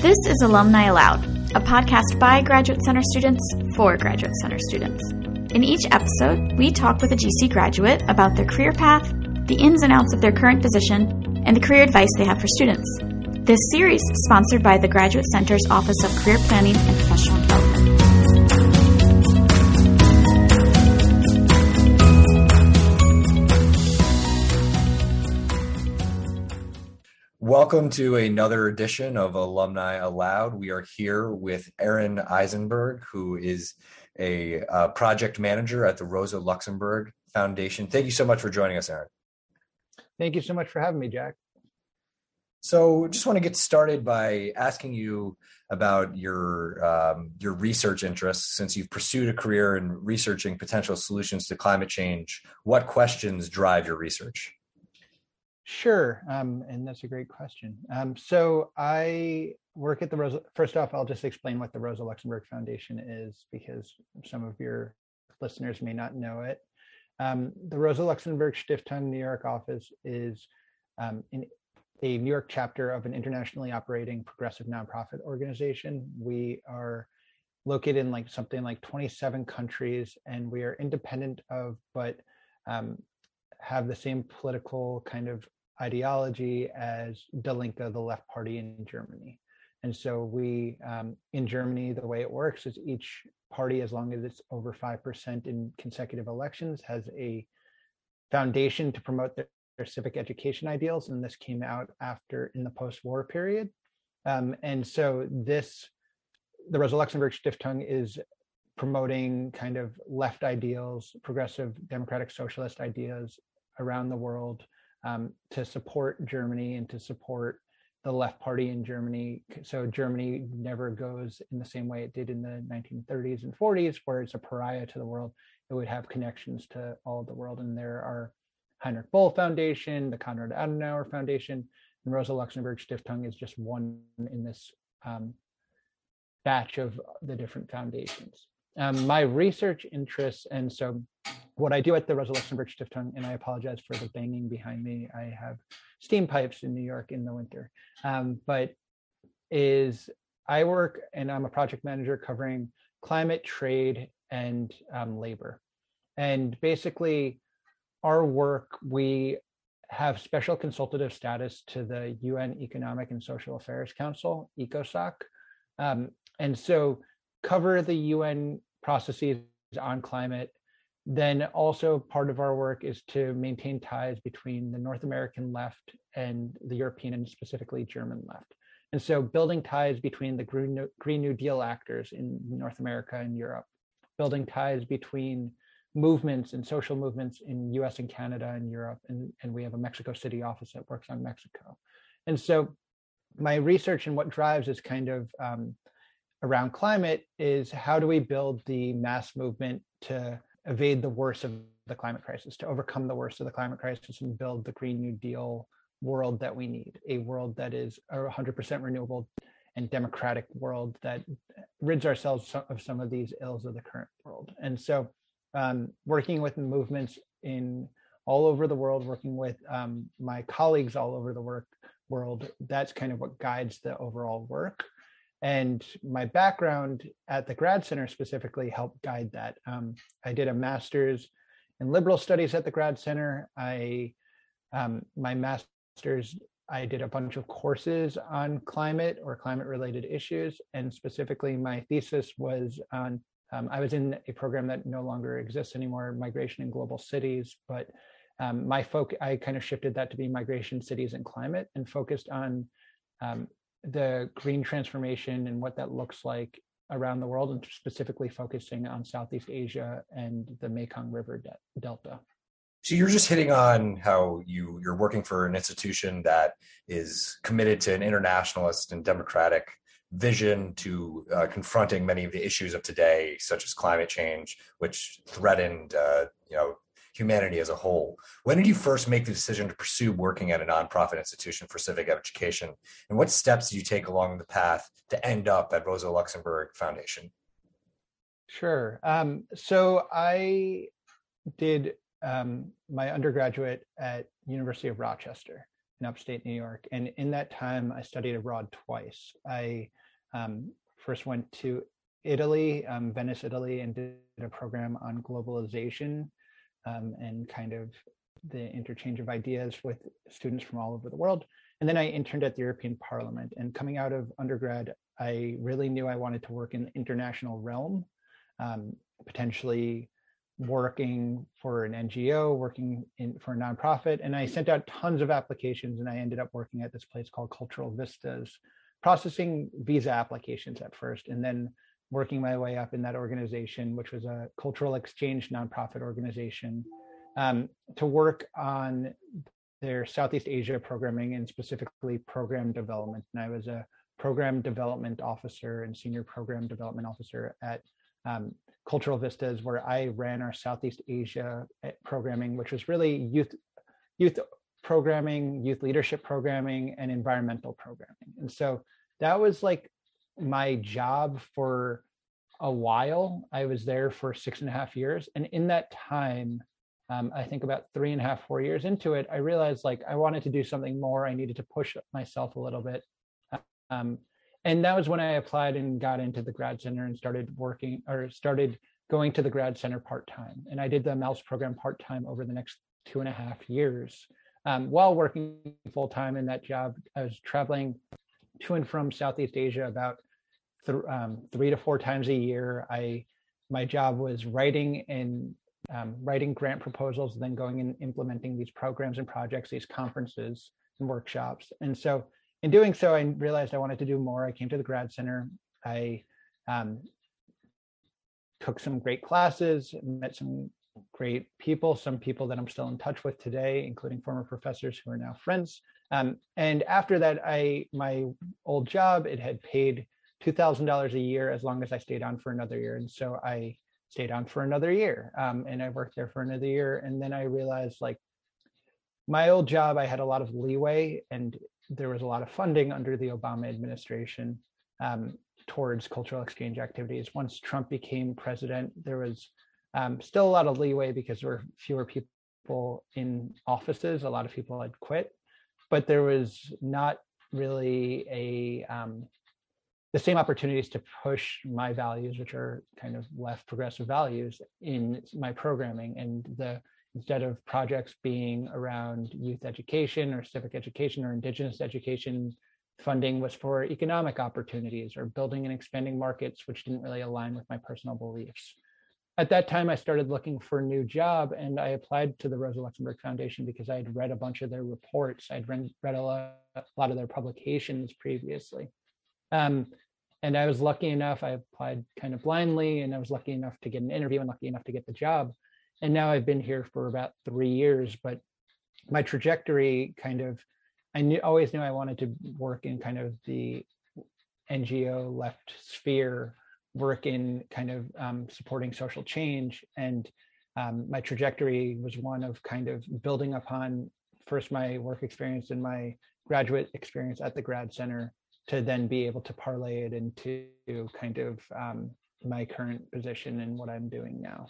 This is Alumni Aloud, a podcast by Graduate Center students for Graduate Center students. In each episode, we talk with a GC graduate about their career path, the ins and outs of their current position, and the career advice they have for students. This series is sponsored by the Graduate Center's Office of Career Planning and Professional Development. Welcome to another edition of Alumni Aloud. We are here with Aaron Eisenberg, who is a uh, project manager at the Rosa Luxemburg Foundation. Thank you so much for joining us, Aaron. Thank you so much for having me, Jack. So, just want to get started by asking you about your um, your research interests. Since you've pursued a career in researching potential solutions to climate change, what questions drive your research? Sure, um, and that's a great question. Um, so I work at the Rosa. First off, I'll just explain what the Rosa Luxemburg Foundation is because some of your listeners may not know it. Um, the Rosa Luxemburg Stiftung New York office is um, in a New York chapter of an internationally operating progressive nonprofit organization. We are located in like something like 27 countries, and we are independent of, but um, have the same political kind of ideology as Die the left party in Germany. And so we, um, in Germany, the way it works is each party, as long as it's over 5% in consecutive elections, has a foundation to promote their, their civic education ideals. And this came out after in the post-war period. Um, and so this, the Rosa Luxemburg Stiftung is promoting kind of left ideals, progressive democratic socialist ideas around the world um, to support Germany and to support the left party in Germany. So Germany never goes in the same way it did in the 1930s and 40s, where it's a pariah to the world. It would have connections to all of the world. And there are Heinrich Böll Foundation, the Konrad Adenauer Foundation, and Rosa Luxemburg Stiftung is just one in this um, batch of the different foundations. Um, my research interests, and so what I do at the Rosa Luxemburg Stiftung, and I apologize for the banging behind me. I have steam pipes in New York in the winter, um, but is I work and I'm a project manager covering climate, trade, and um, labor. And basically, our work, we have special consultative status to the UN Economic and Social Affairs Council, ECOSOC. Um, and so cover the UN processes on climate then also part of our work is to maintain ties between the North American left and the European and specifically German left. And so building ties between the Green New, Green New Deal actors in North America and Europe, building ties between movements and social movements in US and Canada and Europe. And, and we have a Mexico City office that works on Mexico. And so my research and what drives is kind of um, around climate is how do we build the mass movement to evade the worst of the climate crisis, to overcome the worst of the climate crisis and build the Green New Deal world that we need, a world that is a 100% renewable and democratic world that rids ourselves of some of these ills of the current world. And so, um, working with movements in all over the world, working with um, my colleagues all over the work world, that's kind of what guides the overall work and my background at the grad center specifically helped guide that. Um, i did a master's in liberal studies at the grad center. I um, my master's i did a bunch of courses on climate or climate related issues and specifically my thesis was on um, i was in a program that no longer exists anymore migration in global cities but um, my folk i kind of shifted that to be migration cities and climate and focused on um, the green transformation and what that looks like around the world and specifically focusing on Southeast Asia and the Mekong River de- Delta. So you're just hitting on how you you're working for an institution that is committed to an internationalist and democratic vision to uh, confronting many of the issues of today, such as climate change, which threatened uh, you know humanity as a whole. When did you first make the decision to pursue working at a nonprofit institution for civic education? And what steps did you take along the path to end up at Rosa Luxemburg Foundation? Sure. Um, so I did um, my undergraduate at University of Rochester. in upstate New York. And in that time, I studied abroad twice. I um, first went to Italy, um, Venice, Italy, and did a program on globalization um, and kind of the interchange of ideas with students from all over the world. And then I interned at the European Parliament. And coming out of undergrad, I really knew I wanted to work in the international realm, um, potentially working for an NGO, working in, for a nonprofit. And I sent out tons of applications and I ended up working at this place called Cultural Vistas, processing visa applications at first, and then working my way up in that organization, which was a cultural exchange nonprofit organization, um, to work on their Southeast Asia programming and specifically program development. And I was a program development officer and senior program development officer at um, Cultural Vistas, where I ran our Southeast Asia eh, programming, which was really youth youth programming, youth leadership programming, and environmental programming. And so that was like my job for a while. I was there for six and a half years. And in that time, um, I think about three and a half, four years into it, I realized like I wanted to do something more. I needed to push myself a little bit. Um, and that was when I applied and got into the grad center and started working or started going to the grad center part time. And I did the MALS program part time over the next two and a half years. Um, while working full time in that job, I was traveling to and from Southeast Asia about th- um, three to four times a year. I my job was writing and um, writing grant proposals, and then going and implementing these programs and projects, these conferences and workshops. And so, in doing so, I realized I wanted to do more. I came to the grad center. I um, took some great classes, met some great people, some people that I'm still in touch with today, including former professors who are now friends. Um, and after that, I my old job it had paid two thousand dollars a year as long as I stayed on for another year, and so I stayed on for another year, um, and I worked there for another year, and then I realized like my old job, I had a lot of leeway, and there was a lot of funding under the Obama administration um, towards cultural exchange activities. Once Trump became president, there was um, still a lot of leeway because there were fewer people in offices. A lot of people had quit but there was not really a um, the same opportunities to push my values, which are kind of left progressive values, in my programming. And the instead of projects being around youth education or civic education or indigenous education, funding was for economic opportunities or building and expanding markets, which didn't really align with my personal beliefs. At that time i started looking for a new job and i applied to the rosa luxemburg foundation because i had read a bunch of their reports. I'd read, read a, lot, a lot of their publications previously um, and i was lucky enough i applied kind of blindly and i was lucky enough to get an interview and lucky enough to get the job and now i've been here for about three years but my trajectory kind of i knew always knew i wanted to work in kind of the ngo left sphere work in kind of um, supporting social change. And um, my trajectory was one of kind of building upon first my work experience and my graduate experience at the grad center to then be able to parlay it into kind of um, my current position and what I'm doing now.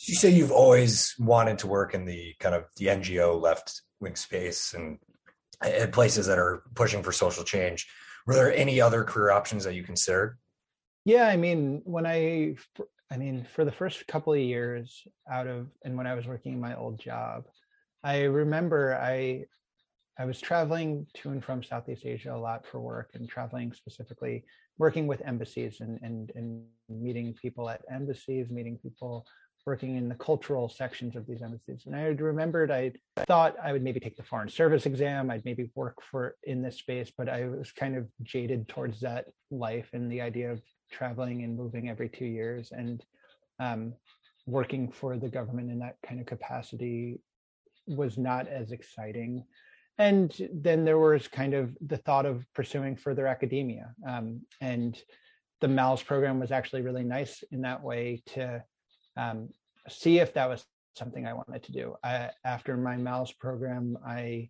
You say you've always wanted to work in the kind of the NGO left wing space and at places that are pushing for social change. Were there any other career options that you considered? Yeah, I mean, when I, I mean, for the first couple of years out of, and when I was working in my old job, I remember I, I was traveling to and from Southeast Asia a lot for work and traveling specifically working with embassies and, and, and meeting people at embassies, meeting people working in the cultural sections of these embassies. And I remembered I thought I would maybe take the foreign service exam. I'd maybe work for in this space, but I was kind of jaded towards that life and the idea of traveling and moving every two years and um, working for the government in that kind of capacity was not as exciting and then there was kind of the thought of pursuing further academia um, and the MALS program was actually really nice in that way to um, see if that was something i wanted to do I, after my MALS program i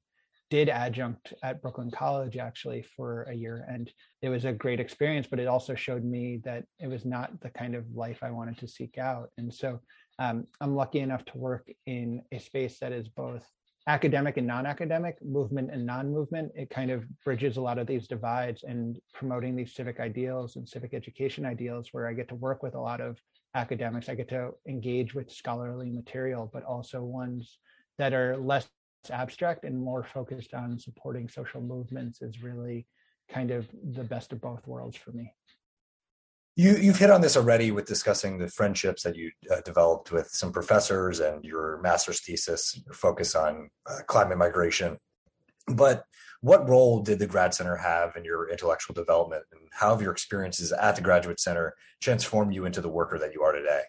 did adjunct at Brooklyn College actually for a year, and it was a great experience. But it also showed me that it was not the kind of life I wanted to seek out. And so um, I'm lucky enough to work in a space that is both academic and non-academic, movement and non-movement. It kind of bridges a lot of these divides and promoting these civic ideals and civic education ideals where I get to work with a lot of academics. I get to engage with scholarly material, but also ones that are less abstract and more focused on supporting social movements is really kind of the best of both worlds for me. You, you've hit on this already with discussing the friendships that you uh, developed with some professors and your master's thesis, your focus on uh, climate migration. But what role did the Grad Center have in your intellectual development, and how have your experiences at the Graduate Center transformed you into the worker that you are today?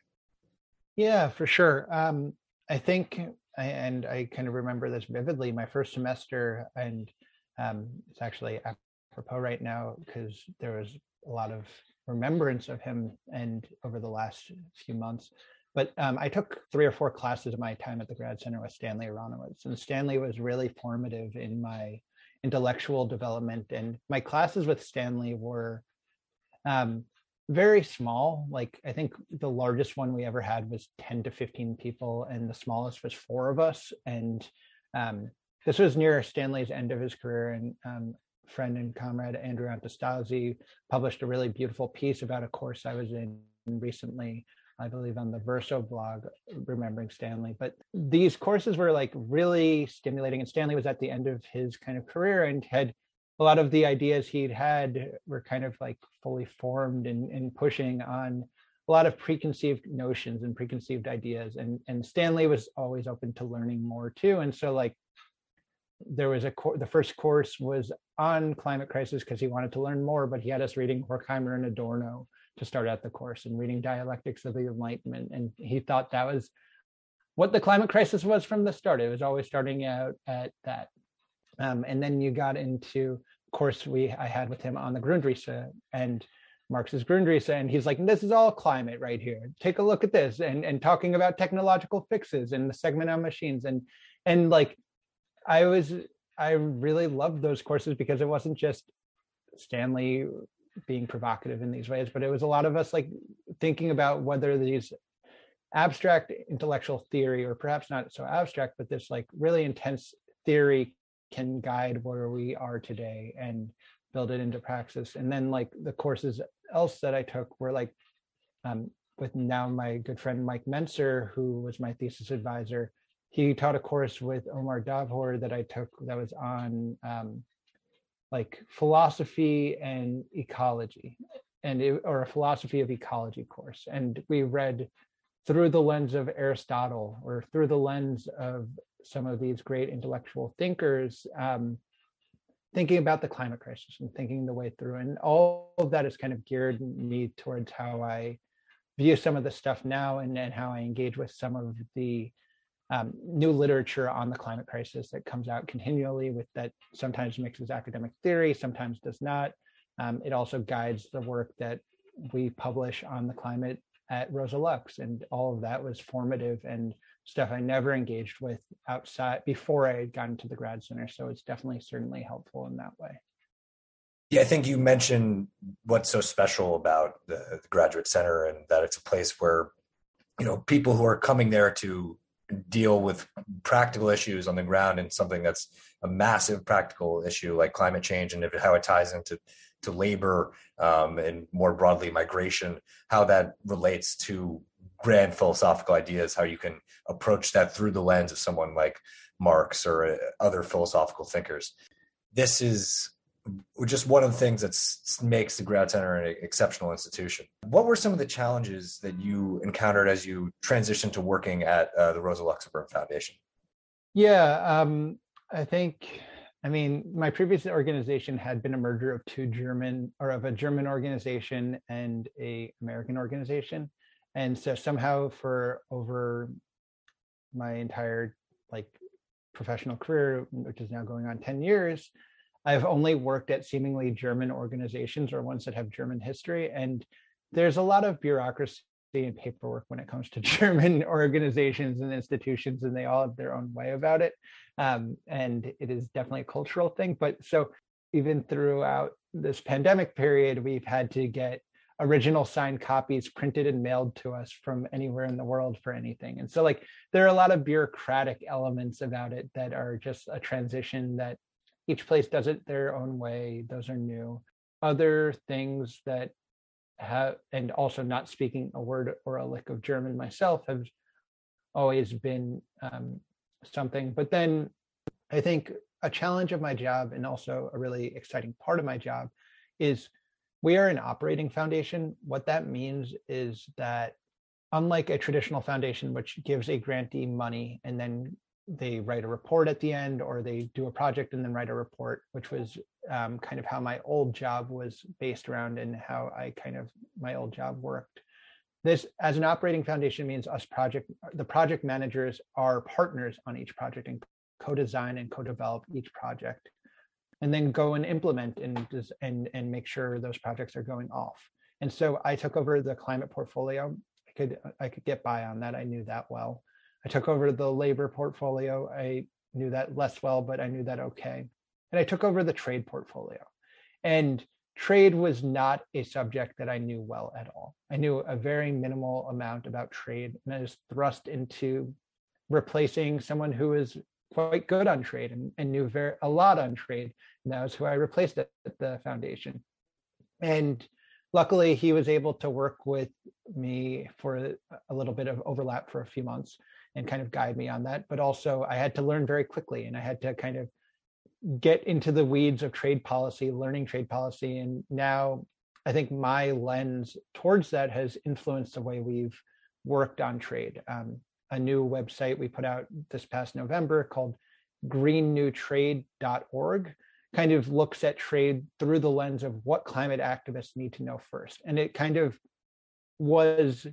Yeah, for sure. Um, I think, and I kind of remember this vividly. My first semester, and um, it's actually apropos right now because there was a lot of remembrance of him and over the last few months. But um, I took three or four classes of my time at the grad center with Stanley Aronowitz, and Stanley was really formative in my intellectual development. And my classes with Stanley were um, very small. Like I think the largest one we ever had was 10 to 15 people, and the smallest was four of us. And um, this was near Stanley's end of his career, and um, friend and comrade Andrew Anastasi published a really beautiful piece about a course I was in recently, I believe on the Verso blog, Remembering Stanley. But these courses were like really stimulating. And Stanley was at the end of his kind of career and had a lot of the ideas he'd had were kind of like fully formed and, and pushing on a lot of preconceived notions and preconceived ideas. And, and Stanley was always open to learning more too. And so like there was a the first course was on climate crisis because he wanted to learn more, but he had us reading Horkheimer and Adorno to start out the course and reading Dialectics of the Enlightenment, and he thought that was what the climate crisis was from the start. It was always starting out at that, um, and then you got into course we I had with him on the Grundrisse and Marx's Grundrisse, and he's like, "This is all climate right here. Take a look at this," and and talking about technological fixes and the segment on machines and and like I was I really loved those courses because it wasn't just Stanley being provocative in these ways, but it was a lot of us like thinking about whether these abstract intellectual theory, or perhaps not so abstract, but this like really intense theory can guide where we are today and build it into praxis. And then like the courses else that I took were like um, with now my good friend Mike Menser, who was my thesis advisor, he taught a course with Omar Dahbour that I took that was on um, like philosophy and ecology and it, or a philosophy of ecology course. And we read through the lens of aristotle or through the lens of some of these great intellectual thinkers um, thinking about the climate crisis and thinking the way through. And all of that has kind of geared me towards how i view some of the stuff now and, and how i engage with some of the um, new literature on the climate crisis that comes out continually with that sometimes mixes academic theory, sometimes does not. Um, it also guides the work that we publish on the climate at Rosa Lux, and all of that was formative and stuff I never engaged with outside before I had gotten to the grad center. So it's definitely certainly helpful in that way. Yeah, I think you mentioned what's so special about the, the graduate center and that it's a place where you know people who are coming there to deal with practical issues on the ground and something that's a massive practical issue like climate change and how it ties into to labor um, and more broadly migration, how that relates to grand philosophical ideas, how you can approach that through the lens of someone like Marx or other philosophical thinkers. This is just one of the things that makes the grad center an exceptional institution. What were some of the challenges that you encountered as you transitioned to working at uh, the rosa luxemburg foundation? Yeah um, i think i mean my previous organization had been a merger of two german or of a german organization and a american organization. And so somehow for over my entire like professional career which is now going on 10 years I've only worked at seemingly German organizations or ones that have German history. And there's a lot of bureaucracy and paperwork when it comes to German organizations and institutions, and they all have their own way about it. Um, and it is definitely a cultural thing. But so even throughout this pandemic period, we've had to get original signed copies printed and mailed to us from anywhere in the world for anything. And so like there are a lot of bureaucratic elements about it that are just a transition that each place does it their own way. Those are new. Other things that have and also not speaking a word or a lick of German myself have always been um, something. But then I think a challenge of my job and also a really exciting part of my job is we are an operating foundation. What that means is that unlike a traditional foundation, which gives a grantee money and then they write a report at the end or they do a project and then write a report, which was um, kind of how my old job was based around and how I kind of my old job worked. This as an operating foundation means us project the project managers are partners on each project and co-design and co-develop each project and then go and implement and and and make sure those projects are going off. And so i took over the climate portfolio. I could i could get by on that. I knew that well i took over the labor portfolio i knew that less well but i knew that okay and i took over the trade portfolio and trade was not a subject that i knew well at all i knew a very minimal amount about trade and i was thrust into replacing someone who was quite good on trade and, and knew very a lot on trade. And that was who I replaced at the foundation. And luckily, he was able to work with me for a little bit of overlap for a few months and kind of guide me on that. But also, I had to learn very quickly, and I had to kind of get into the weeds of trade policy, learning trade policy. And now I think my lens towards that has influenced the way we've worked on trade. Um, a new website we put out this past November called greennewtrade.org kind of looks at trade through the lens of what climate activists need to know first. And it kind of was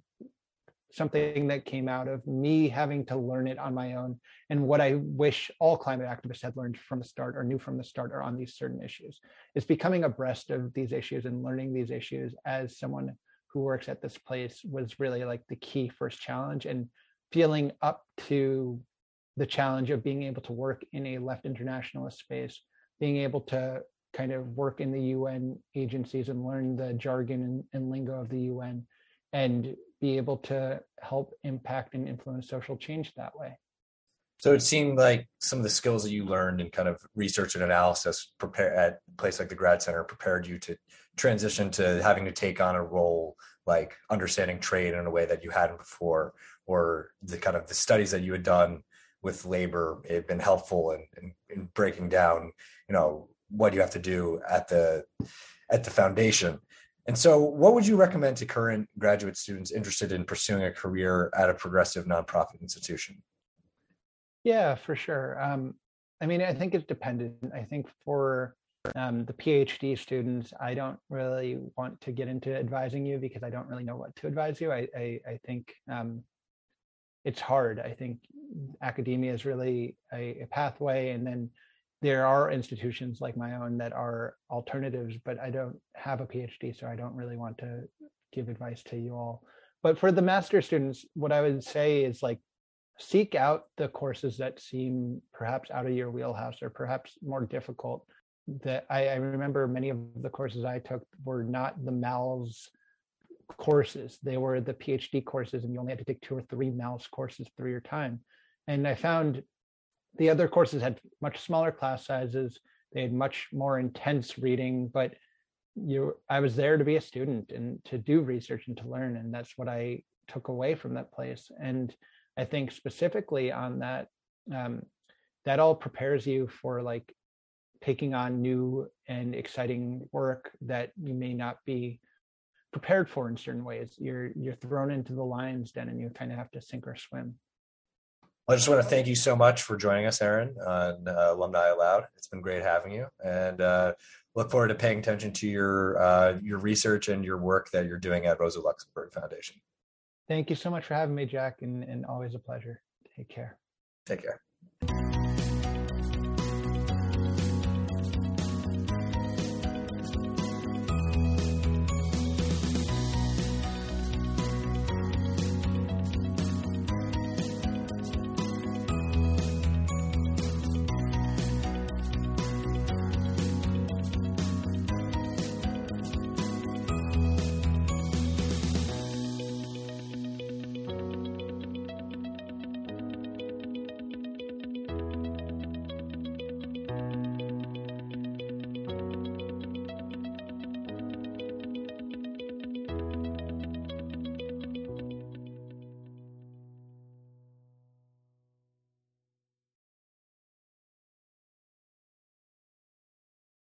something that came out of me having to learn it on my own and what I wish all climate activists had learned from the start or knew from the start are on these certain issues. Is becoming abreast of these issues and learning these issues as someone who works at this place was really like the key first challenge and feeling up to the challenge of being able to work in a left internationalist space, being able to kind of work in the UN agencies and learn the jargon and, and lingo of the UN and be able to help impact and influence social change that way. So it seemed like some of the skills that you learned in kind of research and analysis prepare at a place like the grad center prepared you to transition to having to take on a role like understanding trade in a way that you hadn't before or the kind of the studies that you had done with labor had been helpful in, in, in breaking down you know what you have to do at the at the foundation and so what would you recommend to current graduate students interested in pursuing a career at a progressive nonprofit institution? Yeah for sure. Um, i mean i think it's dependent. I think for um, the phd students i don't really want to get into advising you because i don't really know what to advise you. I i, I think um, it's hard. I think academia is really a, a, pathway, and then there are institutions like my own that are alternatives. But I don't have a PhD, so I don't really want to give advice to you all. But for the master students, what I would say is like seek out the courses that seem perhaps out of your wheelhouse or perhaps more difficult. That I, I remember many of the courses I took were not the MALS courses. They were the PhD courses, and you only had to take two or three MALS courses through your time. And I found the other courses had much smaller class sizes. They had much more intense reading, but you, I was there to be a student and to do research and to learn, and that's what I took away from that place. And I think specifically on that, um, that all prepares you for like taking on new and exciting work that you may not be prepared for in certain ways. You're you're thrown into the lion's den, and you kind of have to sink or swim. I just want to thank you so much for joining us, Aaron, on uh, Alumni Aloud. It's been great having you, and uh, look forward to paying attention to your uh, your research and your work that you're doing at Rosa Luxemburg Foundation. Thank you so much for having me, Jack, and, and always a pleasure. Take care. Take care.